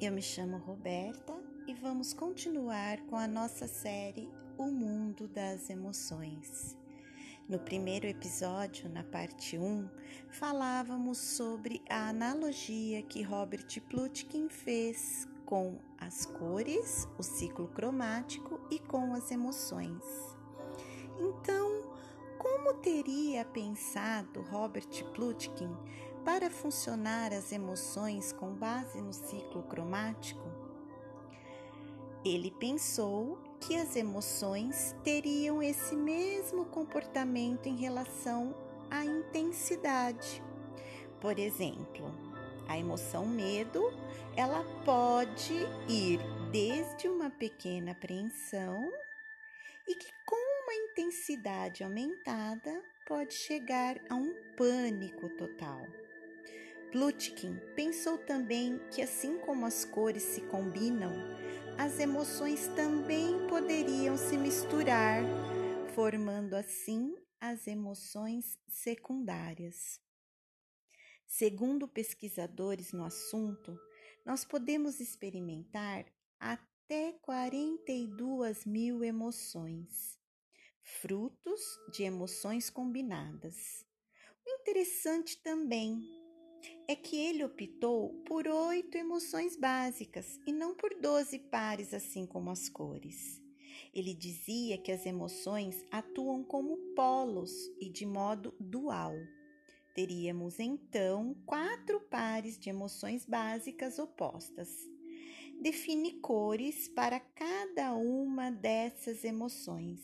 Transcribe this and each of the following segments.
Eu me chamo Roberta e vamos continuar com a nossa série O Mundo das Emoções. No primeiro episódio, na parte 1, falávamos sobre a analogia que Robert Plutkin fez com as cores, o ciclo cromático e com as emoções. Então, como teria pensado Robert Plutkin para funcionar as emoções com base no ciclo cromático? Ele pensou que as emoções teriam esse mesmo comportamento em relação à intensidade. Por exemplo, a emoção medo, ela pode ir desde uma pequena apreensão e que com uma intensidade aumentada pode chegar a um pânico total. Plutkin pensou também que, assim como as cores se combinam, as emoções também poderiam se misturar, formando assim as emoções secundárias. Segundo pesquisadores no assunto, nós podemos experimentar até 42 mil emoções, frutos de emoções combinadas. O interessante também é que ele optou por oito emoções básicas e não por doze pares, assim como as cores. Ele dizia que as emoções atuam como polos e de modo dual. Teríamos então quatro pares de emoções básicas opostas. Define cores para cada uma dessas emoções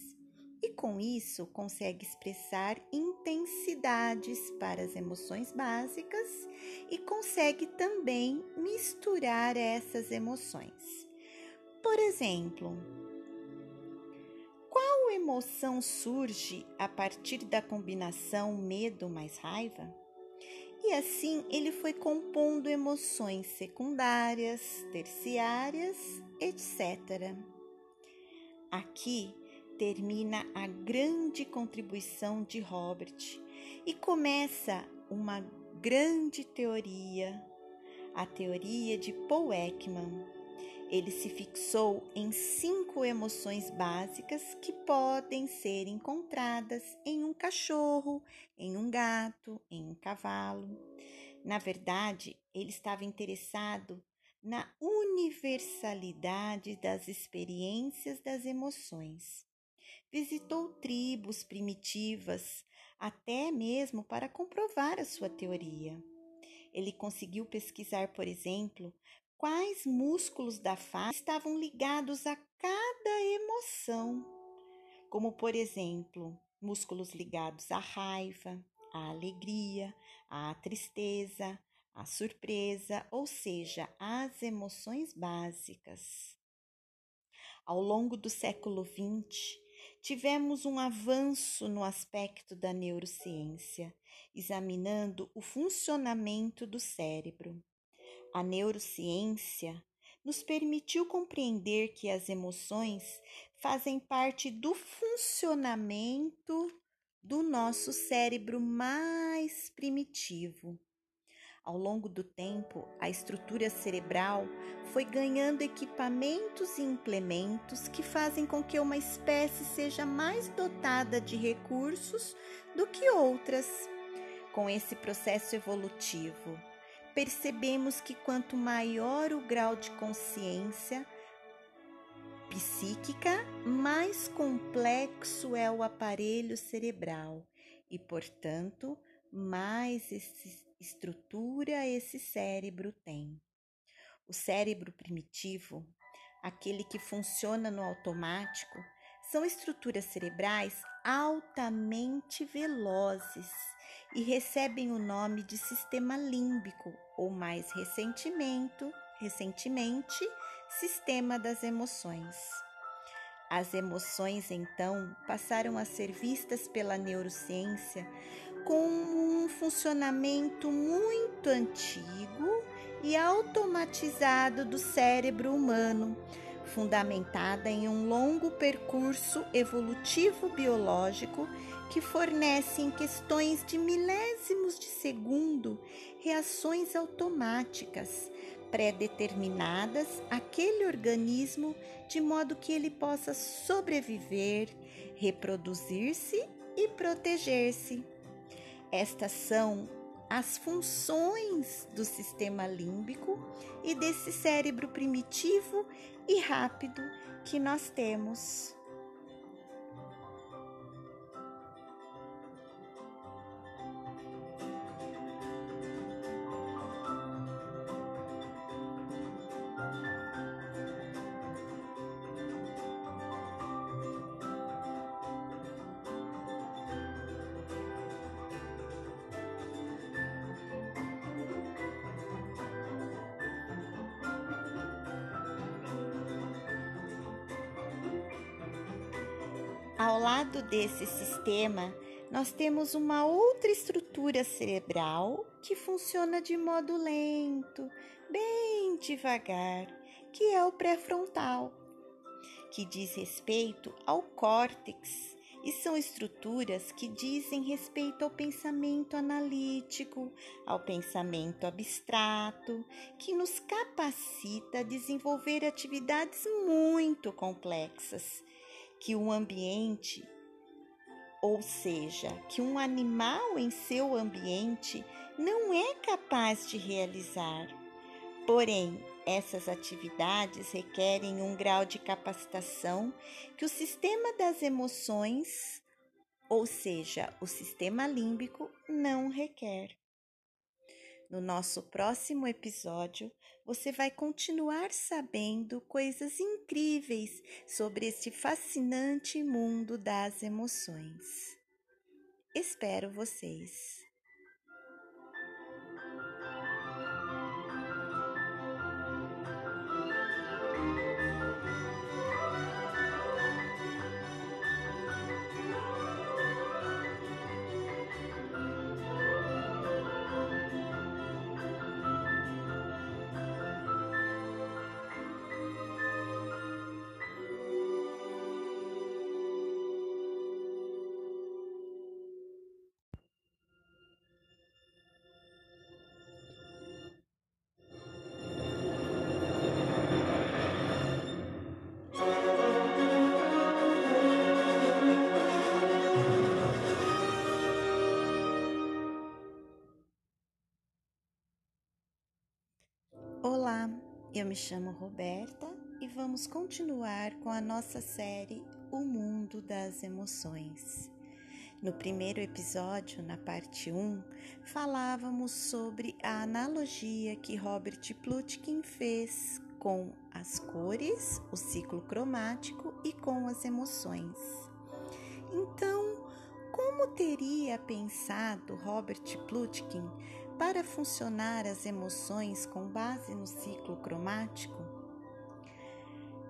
e, com isso, consegue expressar intensidades para as emoções básicas e consegue também misturar essas emoções. Por exemplo, qual emoção surge a partir da combinação medo mais raiva? E assim ele foi compondo emoções secundárias, terciárias, etc. Aqui termina a grande contribuição de Robert e começa uma grande teoria, a teoria de Paul Ekman. Ele se fixou em cinco emoções básicas que podem ser encontradas em um cachorro, em um gato, em um cavalo. Na verdade, ele estava interessado na universalidade das experiências das emoções. Visitou tribos primitivas até mesmo para comprovar a sua teoria. Ele conseguiu pesquisar, por exemplo, quais músculos da face estavam ligados a cada emoção, como, por exemplo, músculos ligados à raiva, à alegria, à tristeza, à surpresa, ou seja, às emoções básicas. Ao longo do século XX, tivemos um avanço no aspecto da neurociência, examinando o funcionamento do cérebro. A neurociência nos permitiu compreender que as emoções fazem parte do funcionamento do nosso cérebro mais primitivo. Ao longo do tempo, a estrutura cerebral foi ganhando equipamentos e implementos que fazem com que uma espécie seja mais dotada de recursos do que outras. Com esse processo evolutivo, percebemos que quanto maior o grau de consciência psíquica, mais complexo é o aparelho cerebral e, portanto, mais esse estrutura esse cérebro tem. O cérebro primitivo, aquele que funciona no automático, são estruturas cerebrais altamente velozes e recebem o nome de sistema límbico ou mais recentemente, recentemente sistema das emoções. As emoções, então, passaram a ser vistas pela neurociência como um funcionamento muito antigo e automatizado do cérebro humano, fundamentada em um longo percurso evolutivo biológico que fornece em questões de milésimos de segundo reações automáticas pré-determinadas organismo de modo que ele possa sobreviver, reproduzir-se e proteger-se. Estas são as funções do sistema límbico e desse cérebro primitivo e rápido que nós temos. Ao lado desse sistema, nós temos uma outra estrutura cerebral que funciona de modo lento, bem devagar, que é o pré-frontal, que diz respeito ao córtex e são estruturas que dizem respeito ao pensamento analítico, ao pensamento abstrato, que nos capacita a desenvolver atividades muito complexas que um ambiente, ou seja, que um animal em seu ambiente não é capaz de realizar. Porém, essas atividades requerem um grau de capacitação que o sistema das emoções, ou seja, o sistema límbico, não requer. No nosso próximo episódio, você vai continuar sabendo coisas incríveis sobre este fascinante mundo das emoções. Espero vocês! Eu me chamo Roberta e vamos continuar com a nossa série O Mundo das Emoções. No primeiro episódio, na parte 1, falávamos sobre a analogia que Robert Plutkin fez com as cores, o ciclo cromático e com as emoções. Então, como teria pensado Robert Plutkin para funcionar as emoções com base no ciclo cromático?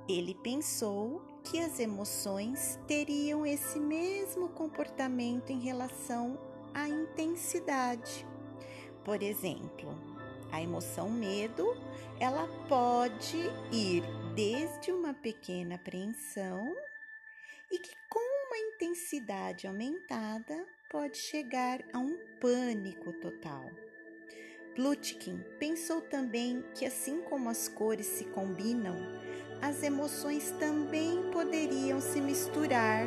Ele pensou que as emoções teriam esse mesmo comportamento em relação à intensidade. Por exemplo, a emoção medo, ela pode ir desde uma pequena apreensão e que com uma intensidade aumentada pode chegar a um pânico total. Plutkin pensou também que, assim como as cores se combinam, as emoções também poderiam se misturar,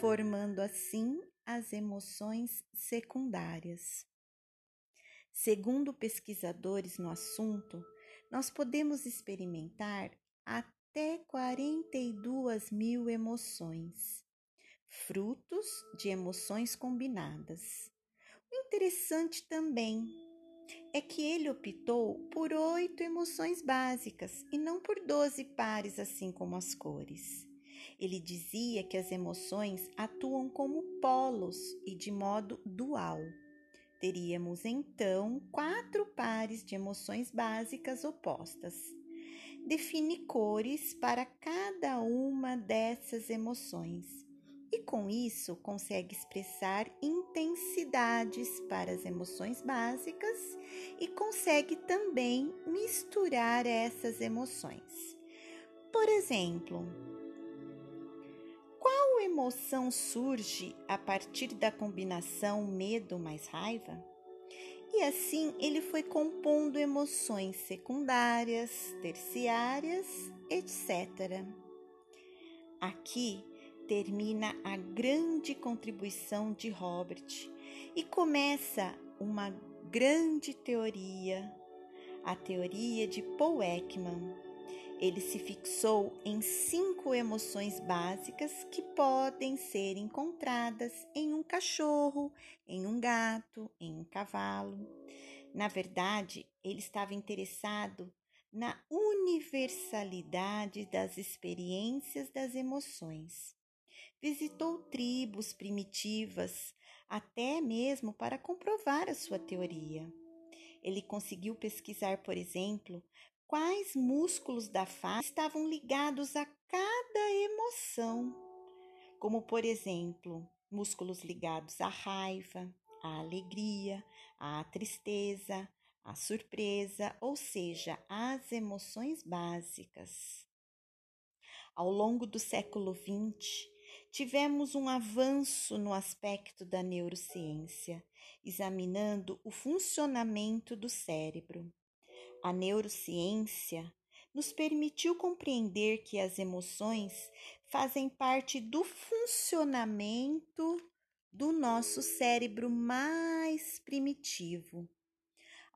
formando assim as emoções secundárias. Segundo pesquisadores no assunto, nós podemos experimentar até 42 mil emoções, frutos de emoções combinadas. O interessante também é que ele optou por oito emoções básicas e não por doze pares, assim como as cores. Ele dizia que as emoções atuam como polos e de modo dual. Teríamos então quatro pares de emoções básicas opostas. Define cores para cada uma dessas emoções e com isso consegue expressar intensidades para as emoções básicas e consegue também misturar essas emoções. Por exemplo, qual emoção surge a partir da combinação medo mais raiva? e assim ele foi compondo emoções secundárias, terciárias, etc. Aqui termina a grande contribuição de Robert e começa uma grande teoria, a teoria de Paul Ekman. Ele se fixou em cinco emoções básicas que podem ser encontradas em um cachorro, em um gato, em um cavalo. Na verdade, ele estava interessado na universalidade das experiências das emoções. Visitou tribos primitivas até mesmo para comprovar a sua teoria. Ele conseguiu pesquisar, por exemplo, quais músculos da face estavam ligados a cada emoção, como, por exemplo, músculos ligados à raiva, à alegria, à tristeza, à surpresa, ou seja, às emoções básicas. Ao longo do século XX, tivemos um avanço no aspecto da neurociência, examinando o funcionamento do cérebro. A neurociência nos permitiu compreender que as emoções fazem parte do funcionamento do nosso cérebro mais primitivo.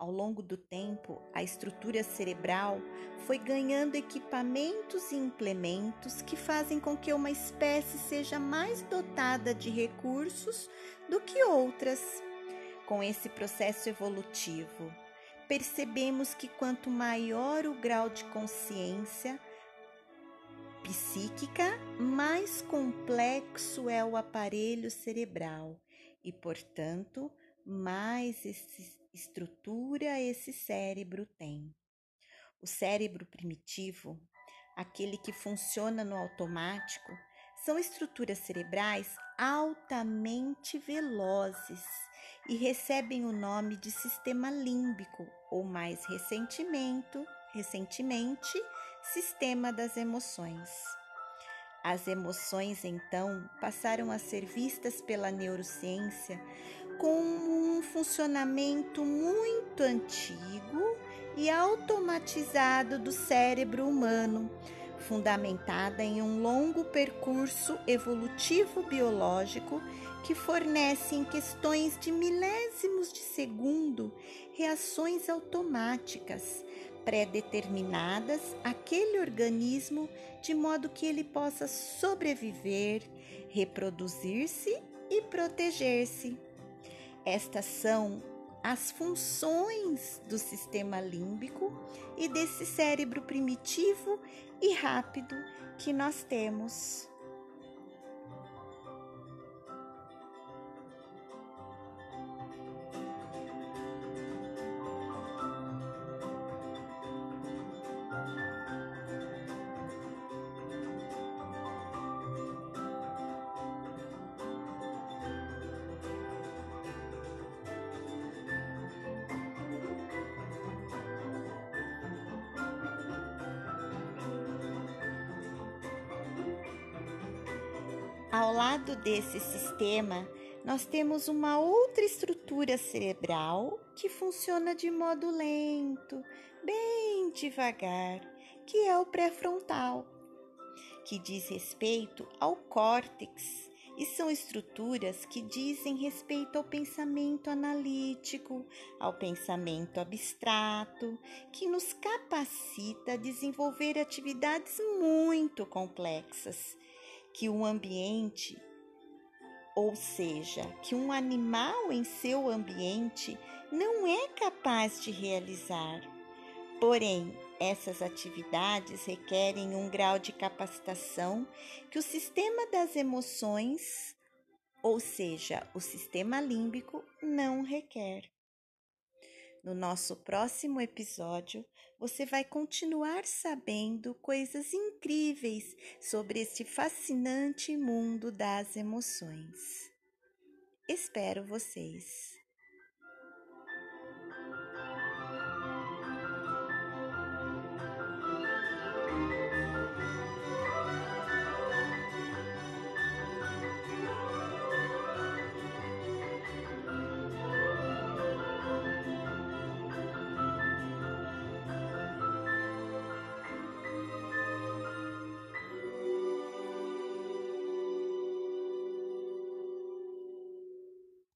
Ao longo do tempo, a estrutura cerebral foi ganhando equipamentos e implementos que fazem com que uma espécie seja mais dotada de recursos do que outras. Com esse processo evolutivo, percebemos que quanto maior o grau de consciência psíquica, mais complexo é o aparelho cerebral e, portanto, mais esse estrutura esse cérebro tem. O cérebro primitivo, aquele que funciona no automático, são estruturas cerebrais altamente velozes e recebem o nome de sistema límbico ou mais recentemente, recentemente sistema das emoções. As emoções, então, passaram a ser vistas pela neurociência como um funcionamento muito antigo e automatizado do cérebro humano, fundamentada em um longo percurso evolutivo biológico que fornece em questões de milésimos de segundo reações automáticas pré-determinadas organismo de modo que ele possa sobreviver, reproduzir-se e proteger-se. Estas são as funções do sistema límbico e desse cérebro primitivo e rápido que nós temos. Ao lado desse sistema, nós temos uma outra estrutura cerebral que funciona de modo lento, bem devagar, que é o pré-frontal, que diz respeito ao córtex e são estruturas que dizem respeito ao pensamento analítico, ao pensamento abstrato, que nos capacita a desenvolver atividades muito complexas que um ambiente, ou seja, que um animal em seu ambiente não é capaz de realizar. Porém, essas atividades requerem um grau de capacitação que o sistema das emoções, ou seja, o sistema límbico, não requer. No nosso próximo episódio, você vai continuar sabendo coisas incríveis sobre este fascinante mundo das emoções. Espero vocês!